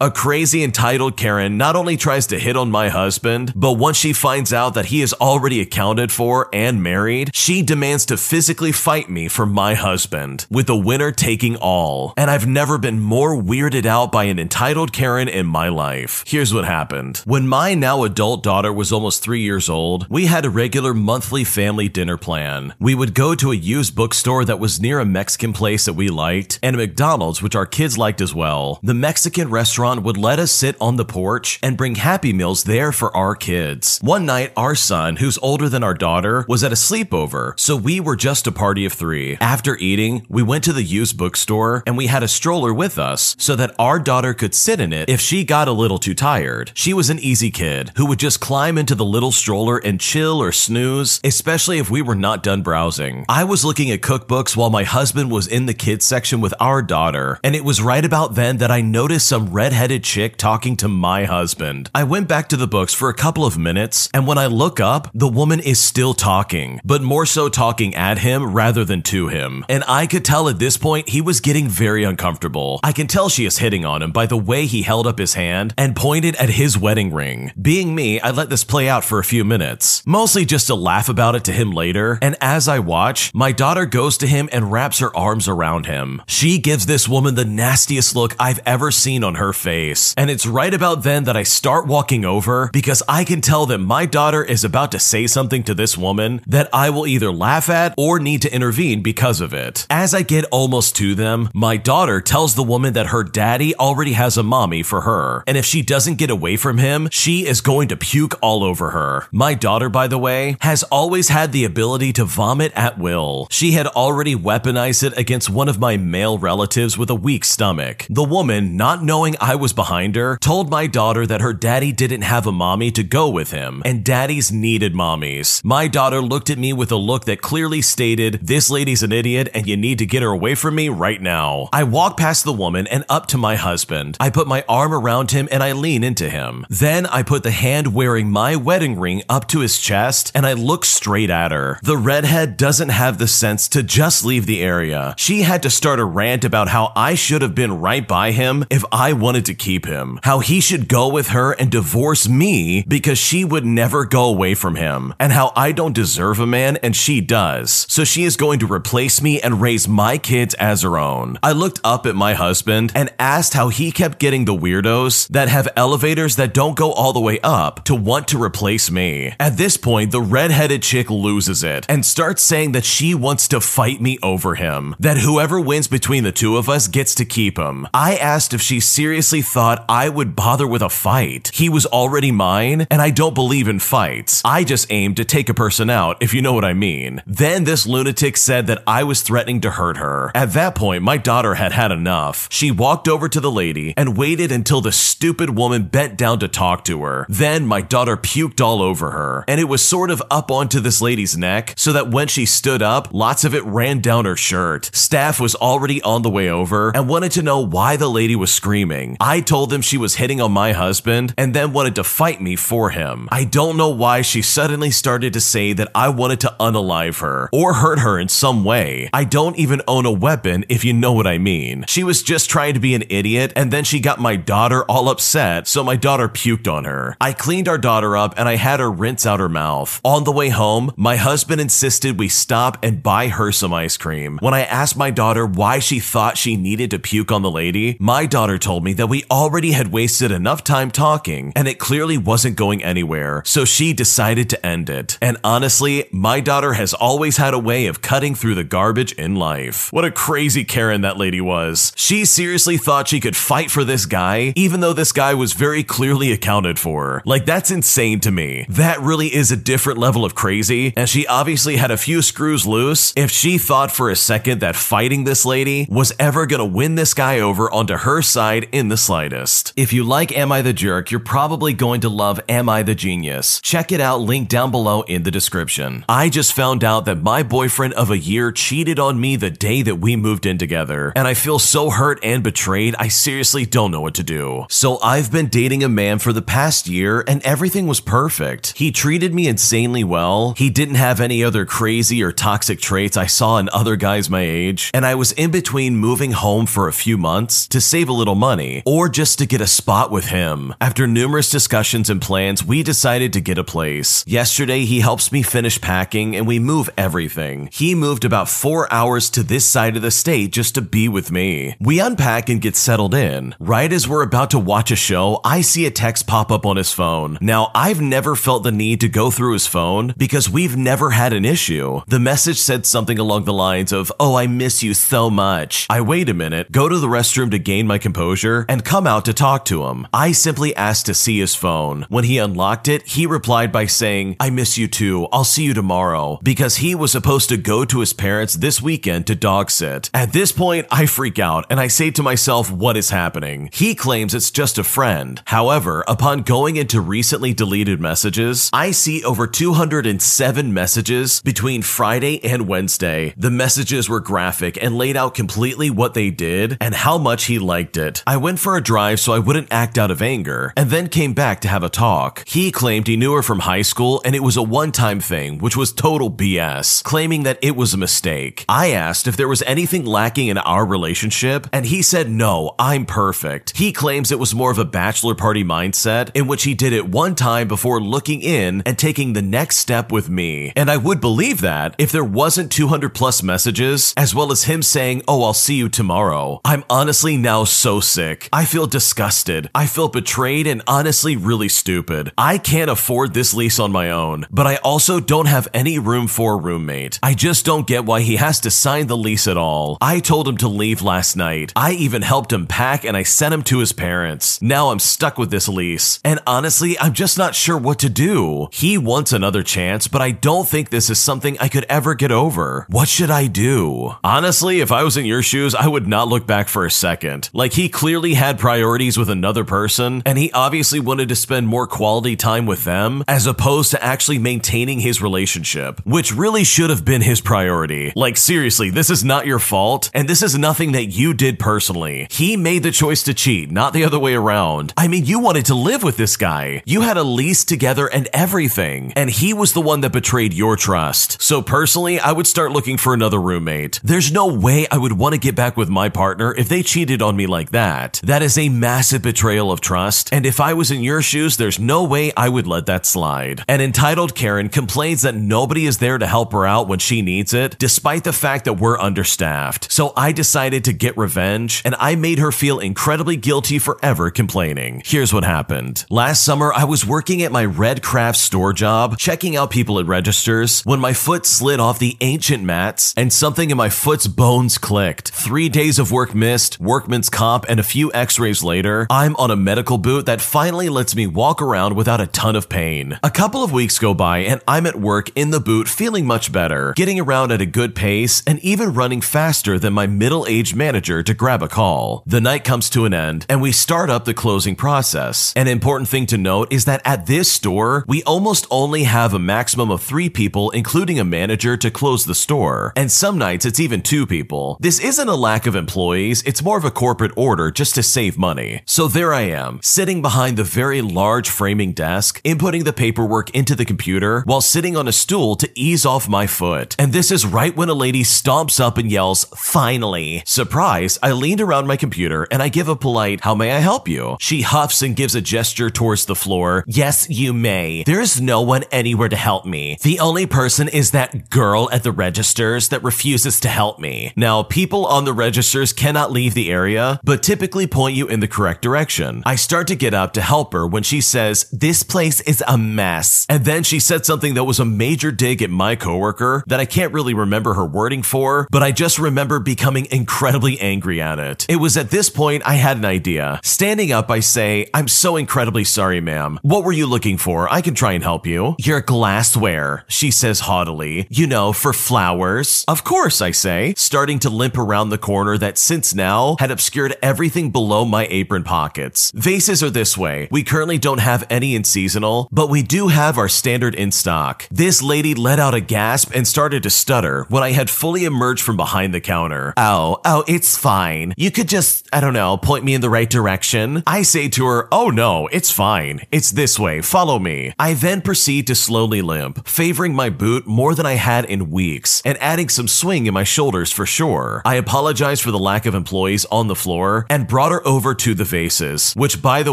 A crazy entitled Karen not only tries to hit on my husband, but once she finds out that he is already accounted for and married, she demands to physically fight me for my husband, with the winner taking all. And I've never been more weirded out by an entitled Karen in my life. Here's what happened. When my now adult daughter was almost three years old, we had a regular monthly family dinner plan. We would go to a used bookstore that was near a Mexican place that we liked, and a McDonald's, which our kids liked as well. The Mexican restaurant would let us sit on the porch and bring Happy Meals there for our kids. One night, our son, who's older than our daughter, was at a sleepover, so we were just a party of three. After eating, we went to the used bookstore and we had a stroller with us so that our daughter could sit in it if she got a little too tired. She was an easy kid who would just climb into the little stroller and chill or snooze, especially if we were not done browsing. I was looking at cookbooks while my husband was in the kids section with our daughter, and it was right about then that I noticed some red redheaded chick talking to my husband. I went back to the books for a couple of minutes, and when I look up, the woman is still talking, but more so talking at him rather than to him. And I could tell at this point he was getting very uncomfortable. I can tell she is hitting on him by the way he held up his hand and pointed at his wedding ring. Being me, I let this play out for a few minutes, mostly just to laugh about it to him later. And as I watch, my daughter goes to him and wraps her arms around him. She gives this woman the nastiest look I've ever seen on her face. And it's right about then that I start walking over because I can tell that my daughter is about to say something to this woman that I will either laugh at or need to intervene because of it. As I get almost to them, my daughter tells the woman that her daddy already has a mommy for her. And if she doesn't get away from him, she is going to puke all over her. My daughter, by the way, has always had the ability to vomit at will. She had already weaponized it against one of my male relatives with a weak stomach. The woman, not knowing I was behind her, told my daughter that her daddy didn't have a mommy to go with him, and daddies needed mommies. My daughter looked at me with a look that clearly stated, This lady's an idiot and you need to get her away from me right now. I walk past the woman and up to my husband. I put my arm around him and I lean into him. Then I put the hand wearing my wedding ring up to his chest and I look straight at her. The redhead doesn't have the sense to just leave the area. She had to start a rant about how I should have been right by him if I wanted wanted to keep him, how he should go with her and divorce me because she would never go away from him, and how I don't deserve a man and she does. So she is going to replace me and raise my kids as her own. I looked up at my husband and asked how he kept getting the weirdos that have elevators that don't go all the way up to want to replace me. At this point, the redheaded chick loses it and starts saying that she wants to fight me over him, that whoever wins between the two of us gets to keep him. I asked if she seriously seriously thought I would bother with a fight. He was already mine, and I don't believe in fights. I just aim to take a person out, if you know what I mean. Then this lunatic said that I was threatening to hurt her. At that point, my daughter had had enough. She walked over to the lady and waited until the stupid woman bent down to talk to her. Then my daughter puked all over her, and it was sort of up onto this lady's neck so that when she stood up, lots of it ran down her shirt. Staff was already on the way over and wanted to know why the lady was screaming. I told them she was hitting on my husband and then wanted to fight me for him. I don't know why she suddenly started to say that I wanted to unalive her or hurt her in some way. I don't even own a weapon, if you know what I mean. She was just trying to be an idiot and then she got my daughter all upset, so my daughter puked on her. I cleaned our daughter up and I had her rinse out her mouth. On the way home, my husband insisted we stop and buy her some ice cream. When I asked my daughter why she thought she needed to puke on the lady, my daughter told me that that we already had wasted enough time talking and it clearly wasn't going anywhere, so she decided to end it. And honestly, my daughter has always had a way of cutting through the garbage in life. What a crazy Karen that lady was. She seriously thought she could fight for this guy, even though this guy was very clearly accounted for. Like, that's insane to me. That really is a different level of crazy, and she obviously had a few screws loose if she thought for a second that fighting this lady was ever gonna win this guy over onto her side in the the slightest. If you like Am I the Jerk, you're probably going to love Am I the Genius. Check it out, link down below in the description. I just found out that my boyfriend of a year cheated on me the day that we moved in together, and I feel so hurt and betrayed, I seriously don't know what to do. So I've been dating a man for the past year, and everything was perfect. He treated me insanely well. He didn't have any other crazy or toxic traits I saw in other guys my age, and I was in between moving home for a few months to save a little money, or just to get a spot with him. After numerous discussions and plans, we decided to get a place. Yesterday, he helps me finish packing and we move everything. He moved about four hours to this side of the state just to be with me. We unpack and get settled in. Right as we're about to watch a show, I see a text pop up on his phone. Now, I've never felt the need to go through his phone because we've never had an issue. The message said something along the lines of, Oh, I miss you so much. I wait a minute, go to the restroom to gain my composure, and come out to talk to him. I simply asked to see his phone. When he unlocked it, he replied by saying, I miss you too. I'll see you tomorrow. Because he was supposed to go to his parents this weekend to dog sit. At this point, I freak out and I say to myself, What is happening? He claims it's just a friend. However, upon going into recently deleted messages, I see over 207 messages between Friday and Wednesday. The messages were graphic and laid out completely what they did and how much he liked it. I went for a drive so I wouldn't act out of anger and then came back to have a talk. He claimed he knew her from high school and it was a one time thing, which was total BS, claiming that it was a mistake. I asked if there was anything lacking in our relationship and he said no, I'm perfect. He claims it was more of a bachelor party mindset in which he did it one time before looking in and taking the next step with me. And I would believe that if there wasn't 200 plus messages, as well as him saying, Oh, I'll see you tomorrow. I'm honestly now so sick. I feel disgusted. I feel betrayed and honestly really stupid. I can't afford this lease on my own, but I also don't have any room for a roommate. I just don't get why he has to sign the lease at all. I told him to leave last night. I even helped him pack and I sent him to his parents. Now I'm stuck with this lease. And honestly, I'm just not sure what to do. He wants another chance, but I don't think this is something I could ever get over. What should I do? Honestly, if I was in your shoes, I would not look back for a second. Like he clearly had priorities with another person, and he obviously wanted to spend more quality time with them as opposed to actually maintaining his relationship, which really should have been his priority. Like seriously, this is not your fault, and this is nothing that you did personally. He made the choice to cheat, not the other way around. I mean, you wanted to live with this guy. You had a lease together and everything, and he was the one that betrayed your trust. So personally, I would start looking for another roommate. There's no way I would want to get back with my partner if they cheated on me like that. That is a massive betrayal of trust, and if I was in your shoes, there's no way I would let that slide. An entitled Karen complains that nobody is there to help her out when she needs it, despite the fact that we're understaffed. So I decided to get revenge, and I made her feel incredibly guilty for ever complaining. Here's what happened. Last summer, I was working at my Red Craft store job, checking out people at registers, when my foot slid off the ancient mats and something in my foot's bones clicked. Three days of work missed, workman's comp, and a few x rays later, I'm on a medical boot that finally lets me walk around without a ton of pain. A couple of weeks go by, and I'm at work in the boot feeling much better, getting around at a good pace, and even running faster than my middle aged manager to grab a call. The night comes to an end, and we start up the closing process. An important thing to note is that at this store, we almost only have a maximum of three people, including a manager, to close the store. And some nights it's even two people. This isn't a lack of employees, it's more of a corporate order just to save money. So there I am, sitting behind the very large framing desk, inputting the paperwork into the computer while sitting on a stool to ease off my foot. And this is right when a lady stomps up and yells, Finally! Surprised, I leaned around my computer and I give a polite, How may I help you? She huffs and gives a gesture towards the floor. Yes, you may. There's no one anywhere to help me. The only person is that girl at the registers that refuses to help me. Now, people on the registers cannot leave the area, but typically point you in the correct direction. I start to get up to help her when she says, This place is a mess. And then she said something that was a major dig at my coworker that I can't really remember her wording for, but I just remember becoming incredibly angry at it. It was at this point I had an idea. Standing up, I say, I'm so incredibly sorry, ma'am. What were you looking for? I can try and help you. Your glassware, she says haughtily. You know, for flowers. Of course, I say, starting to limp around the corner that since now had obscured everything below my apron pockets. Vases are this way. We currently don't have any in seasonal, but we do have our standard in stock. This lady let out a gasp and started to stutter when I had fully emerged from behind the counter. Oh, oh, it's fine. You could just, I don't know, point me in the right direction. I say to her, oh no, it's fine. It's this way. Follow me. I then proceed to slowly limp, favoring my boot more than I had in weeks and adding some swing in my shoulders for sure. I apologize for the lack of employees on the floor and brought her over to the vases, which by the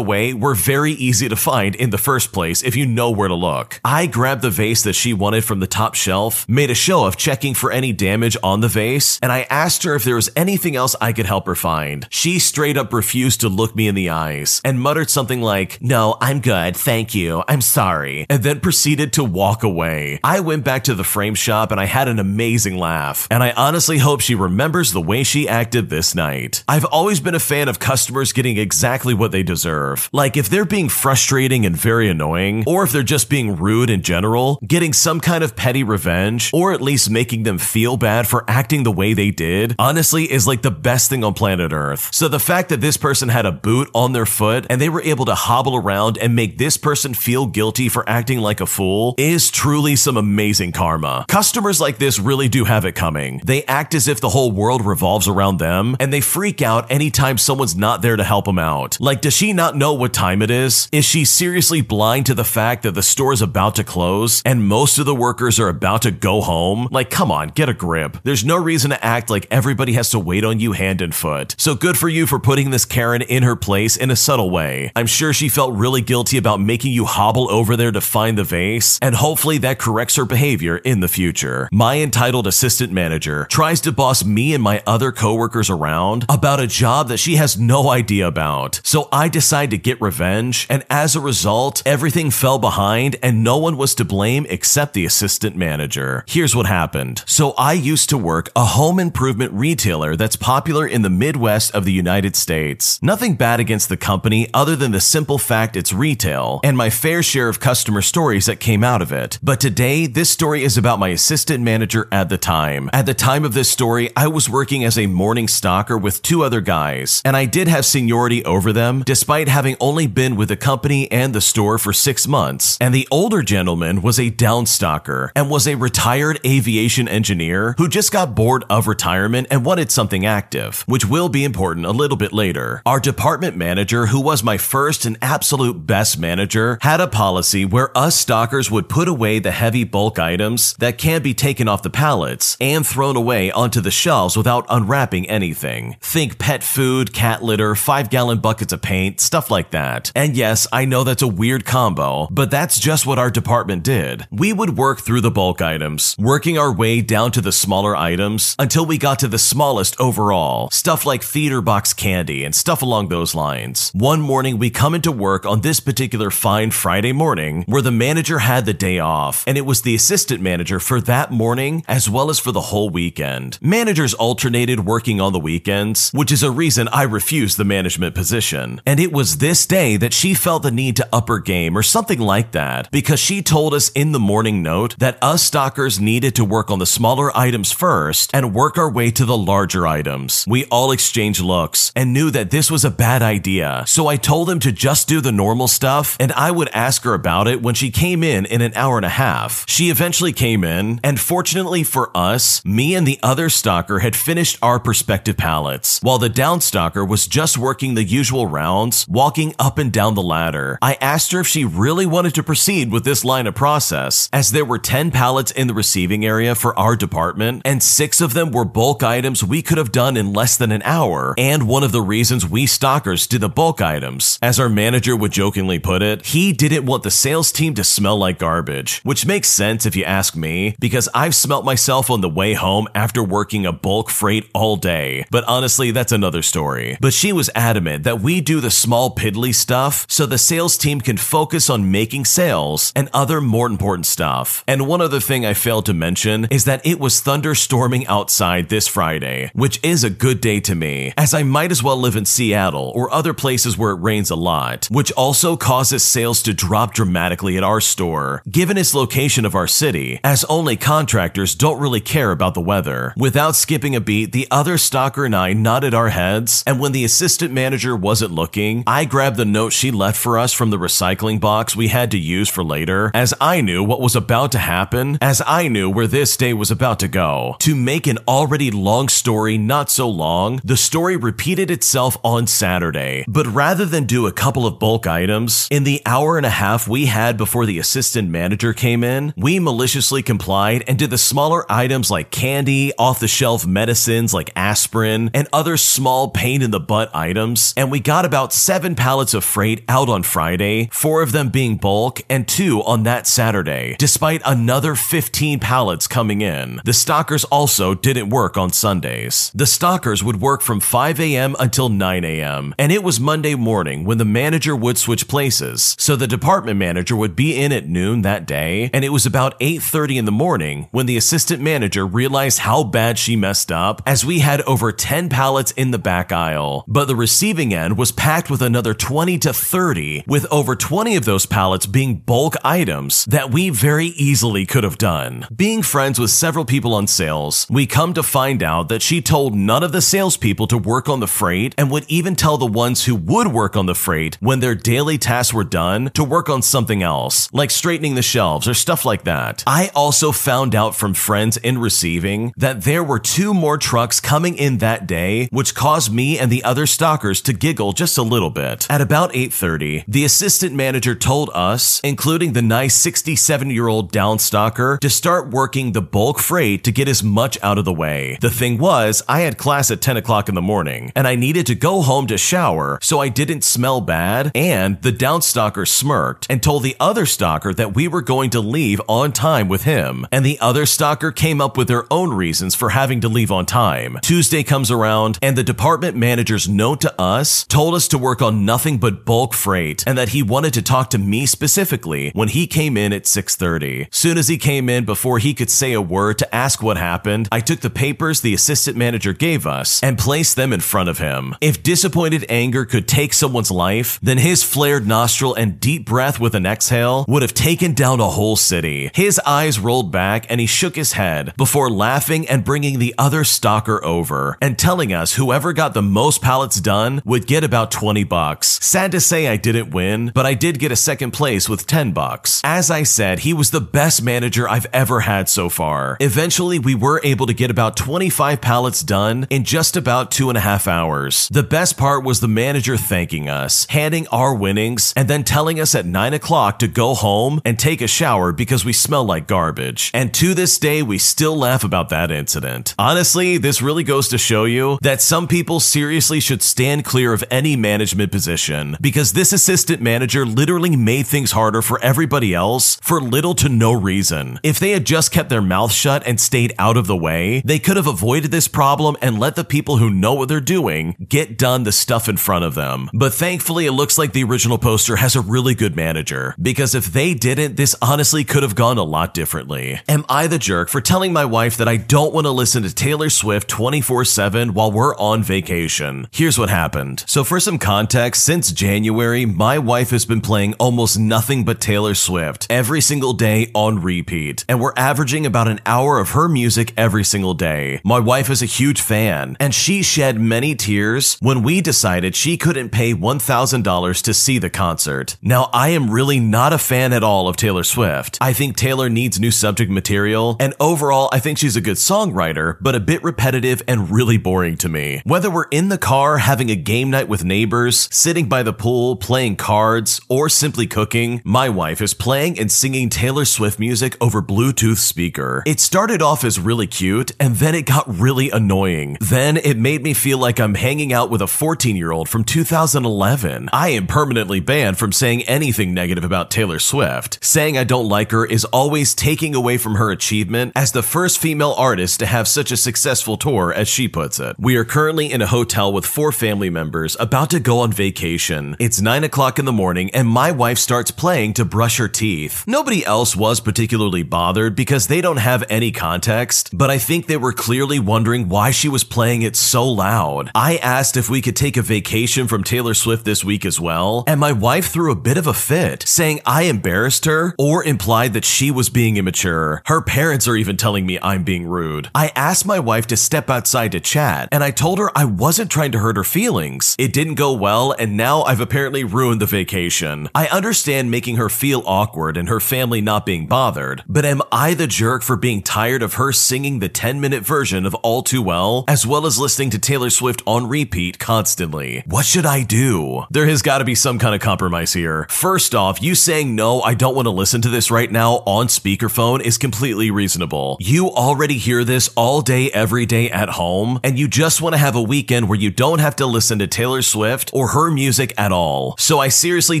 way were very easy to find in the first place if you know where to look. I grabbed the vase that she wanted from the top shelf, made a show of checking for any damage on the vase, and I asked her if there was anything else I could help her find. She straight up refused to look me in the eyes and muttered something like, No, I'm good, thank you, I'm sorry, and then proceeded to walk away. I went back to the frame shop and I had an amazing laugh, and I honestly hope she remembers the way she acted this night. I've always been a fan of customers getting exactly what they deserve. Like if they're being frustrating and very annoying, or if they're just being rude in general, getting some kind of petty revenge, or at least making them feel bad for acting the way they did, honestly is like the best thing on planet Earth. So the fact that this person had a boot on their foot and they were able to hobble around and make this person feel guilty for acting like a fool is truly some amazing karma. Customers like this really do have it coming. They act as if the whole world revolves around them and they freak out anytime someone's not there to help him out. Like, does she not know what time it is? Is she seriously blind to the fact that the store is about to close and most of the workers are about to go home? Like, come on, get a grip. There's no reason to act like everybody has to wait on you hand and foot. So good for you for putting this Karen in her place in a subtle way. I'm sure she felt really guilty about making you hobble over there to find the vase, and hopefully that corrects her behavior in the future. My entitled assistant manager tries to boss me and my other coworkers around about a job that she has no idea about. So I decided to get revenge, and as a result, everything fell behind and no one was to blame except the assistant manager. Here's what happened. So I used to work a home improvement retailer that's popular in the Midwest of the United States. Nothing bad against the company other than the simple fact it's retail and my fair share of customer stories that came out of it. But today, this story is about my assistant manager at the time. At the time of this story, I was working as a morning stocker with two other guys, and I did have seniority over them despite having only been with the company and the store for six months. And the older gentleman was a downstocker and was a retired aviation engineer who just got bored of retirement and wanted something active, which will be important a little bit later. Our department manager, who was my first and absolute best manager, had a policy where us stockers would put away the heavy bulk items that can be taken off the pallets and thrown away onto the shelves without unwrapping anything. Think pet food, cat litter, five gallon buckets of paint, stuff like that. And yes, I know that's a weird combo, but that's just what our department did. We would work through the bulk items, working our way down to the smaller items until we got to the smallest overall, stuff like theater box candy and stuff along those lines. One morning, we come into work on this particular fine Friday morning where the manager had the day off, and it was the assistant manager for that morning as well as for the whole weekend. Managers alternated working on the weekends, which is a reason I the management position. And it was this day that she felt the need to up her game or something like that because she told us in the morning note that us stockers needed to work on the smaller items first and work our way to the larger items. We all exchanged looks and knew that this was a bad idea, so I told them to just do the normal stuff and I would ask her about it when she came in in an hour and a half. She eventually came in, and fortunately for us, me and the other stocker had finished our perspective palettes while the downstocker was just working the usual rounds, walking up and down the ladder. I asked her if she really wanted to proceed with this line of process, as there were 10 pallets in the receiving area for our department, and six of them were bulk items we could have done in less than an hour, and one of the reasons we stockers did the bulk items. As our manager would jokingly put it, he didn't want the sales team to smell like garbage, which makes sense if you ask me, because I've smelt myself on the way home after working a bulk freight all day. But honestly, that's another story. But she was adamant that we do the small piddly stuff so the sales team can focus on making sales and other more important stuff. And one other thing I failed to mention is that it was thunderstorming outside this Friday, which is a good day to me, as I might as well live in Seattle or other places where it rains a lot, which also causes sales to drop dramatically at our store, given its location of our city, as only contractors don't really care about the weather. Without skipping a beat, the other stocker and I nodded our heads, and when the assistant manager wasn't looking, I grabbed the note she left for us from the recycling box we had to use for later, as I knew what was about to happen, as I knew where this day was about to go. To make an already long story not so long, the story repeated itself on Saturday. But rather than do a couple of bulk items, in the hour and a half we had before the assistant manager came in, we maliciously complied and did the smaller items like candy, off the shelf medicines like aspirin, and other small pain in the butt items. And we got about seven pallets of freight out on Friday, four of them being bulk and two on that Saturday, despite another 15 pallets coming in. The stockers also didn't work on Sundays. The stockers would work from 5 a.m. until 9 a.m., and it was Monday morning when the manager would switch places. So the department manager would be in at noon that day, and it was about 8:30 in the morning when the assistant manager realized how bad she messed up as we had over 10 pallets in the back aisle, but the receiving end was packed with another 20 to 30, with over 20 of those pallets being bulk items that we very easily could have done. Being friends with several people on sales, we come to find out that she told none of the salespeople to work on the freight and would even tell the ones who would work on the freight when their daily tasks were done to work on something else, like straightening the shelves or stuff like that. I also found out from friends in receiving that there were two more trucks coming in that day, which caused me and the other stockers to giggle just a little bit. At about 8:30, the assistant manager told us, including the nice 67-year-old downstocker, to start working the bulk freight to get as much out of the way. The thing was, I had class at 10 o'clock in the morning, and I needed to go home to shower so I didn't smell bad, and the downstocker smirked and told the other stocker that we were going to leave on time with him, and the other stocker came up with their own reasons for having to leave on time. Tuesday comes around, and the department manager's note to us told us to work on nothing but bulk freight, and that he wanted to talk to me specifically when he came in at 6:30. Soon as he came in before he could say a word to ask what happened, I took the papers the assistant manager gave us and placed them in front of him. If disappointed anger could take someone's life, then his flared nostril and deep breath with an exhale would have taken down a whole city. His eyes rolled back and he shook his head before laughing and bringing the other stocker over and telling us whoever got the most pallets done would get about 20 bucks. Sad to say I didn't win, but I did get a second place with 10 bucks. As I said, he was the best manager I've ever had so far. Eventually, we were able to get about 25 pallets done in just about two and a half hours. The best part was the manager thanking us, handing our winnings, and then telling us at 9 o'clock to go home and take a shower because we smell like garbage. And to this day, we still laugh about that incident. Honestly, this really goes to show you that some people seriously should stand clear of any management position because this assistant manager literally made things harder for everybody else for little to no reason. If they had just kept their mouth shut and stayed out of the way, they could have avoided this problem and let the people who know what they're doing get done the stuff in front of them. But thankfully, it looks like the original poster has a really good manager because if they didn't, this honestly could have gone a lot differently. Am I the jerk for telling my wife that I don't want to listen to Taylor Swift 24 7 while we're on vacation? Here's what happened. So, for some context, since January, my wife has been playing almost nothing but Taylor Swift every single day on repeat, and we're averaging about an hour of her music every single day. My wife is a huge fan, and she shed many tears when we decided she couldn't pay $1,000 to see the concert. Now, I am really not a fan at all of Taylor Swift. I think Taylor needs new subject material, and overall, I think she's a good songwriter, but a bit repetitive and really boring to me. Whether we're in the car having a game night with neighbors, sitting by the pool, playing cards, or simply cooking, my wife is playing and singing Taylor Swift music over Bluetooth speaker. It started off as really cute, and then it got really annoying. Then it made me feel like I'm hanging out with a 14 year old from 2011. I am permanently banned from saying anything negative about Taylor Swift. Saying I don't like her is always taking away from her achievement as the first female artist to have such a successful tour, as she puts it. We are currently in a hotel with four family members about to go on vacation. It's 9 o'clock in the morning, and my wife starts playing to brush her teeth. Nobody else was particularly bothered because they don't have any context, but I think they were clearly wondering why she was playing it so loud. I asked if we could take a vacation from Taylor Swift this week as well, and my wife threw a bit of a fit, saying I embarrassed her or implied that she was being immature. Her parents are even telling me I'm being rude. I asked my wife to step outside to chat, and I told her I wasn't trying to hurt her feelings. It didn't go well, and now I've apparently ruined the vacation. I understand making her feel awkward and her family not being bothered, but am I the jerk for being tired of her singing the 10 minute version of All Too Well, as well as listening to Taylor Swift on repeat constantly? What should I do? There has got to be some kind of compromise here. First off, you saying no, I don't want to listen to this right now on speakerphone is completely reasonable. You already hear this all day, every day at home, and you just want to have a weekend where you don't have to listen to Taylor Swift or her music at all. So I seriously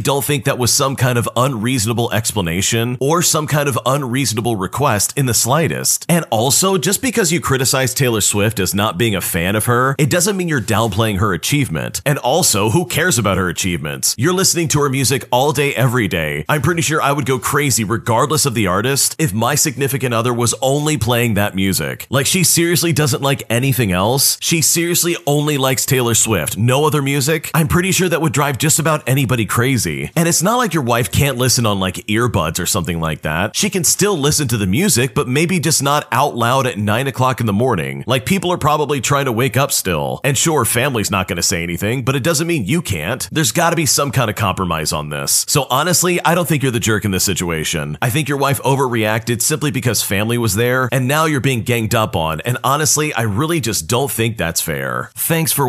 don't think that was some kind of unreasonable explanation or some kind of unreasonable request in the slightest. And also, just because you criticize Taylor Swift as not being a fan of her, it doesn't mean you're downplaying her achievement. And also, who cares about her achievements? You're listening to her music all day, every day. I'm pretty sure I would go crazy regardless of the artist if my significant other was only playing that music. Like, she seriously doesn't like anything else. She seriously only likes Taylor Swift, no other music. I'm pretty sure that would drive just about anybody crazy. And it's not like your wife can't listen on like earbuds or something like that. She can still listen to the music, but maybe just not out loud at 9 o'clock in the morning. Like people are probably trying to wake up still. And sure, family's not going to say anything, but it doesn't mean you can't. There's got to be some kind of compromise on this. So honestly, I don't think you're the jerk in this situation. I think your wife overreacted simply because family was there, and now you're being ganged up on. And honestly, I really just don't think that's fair. Thanks for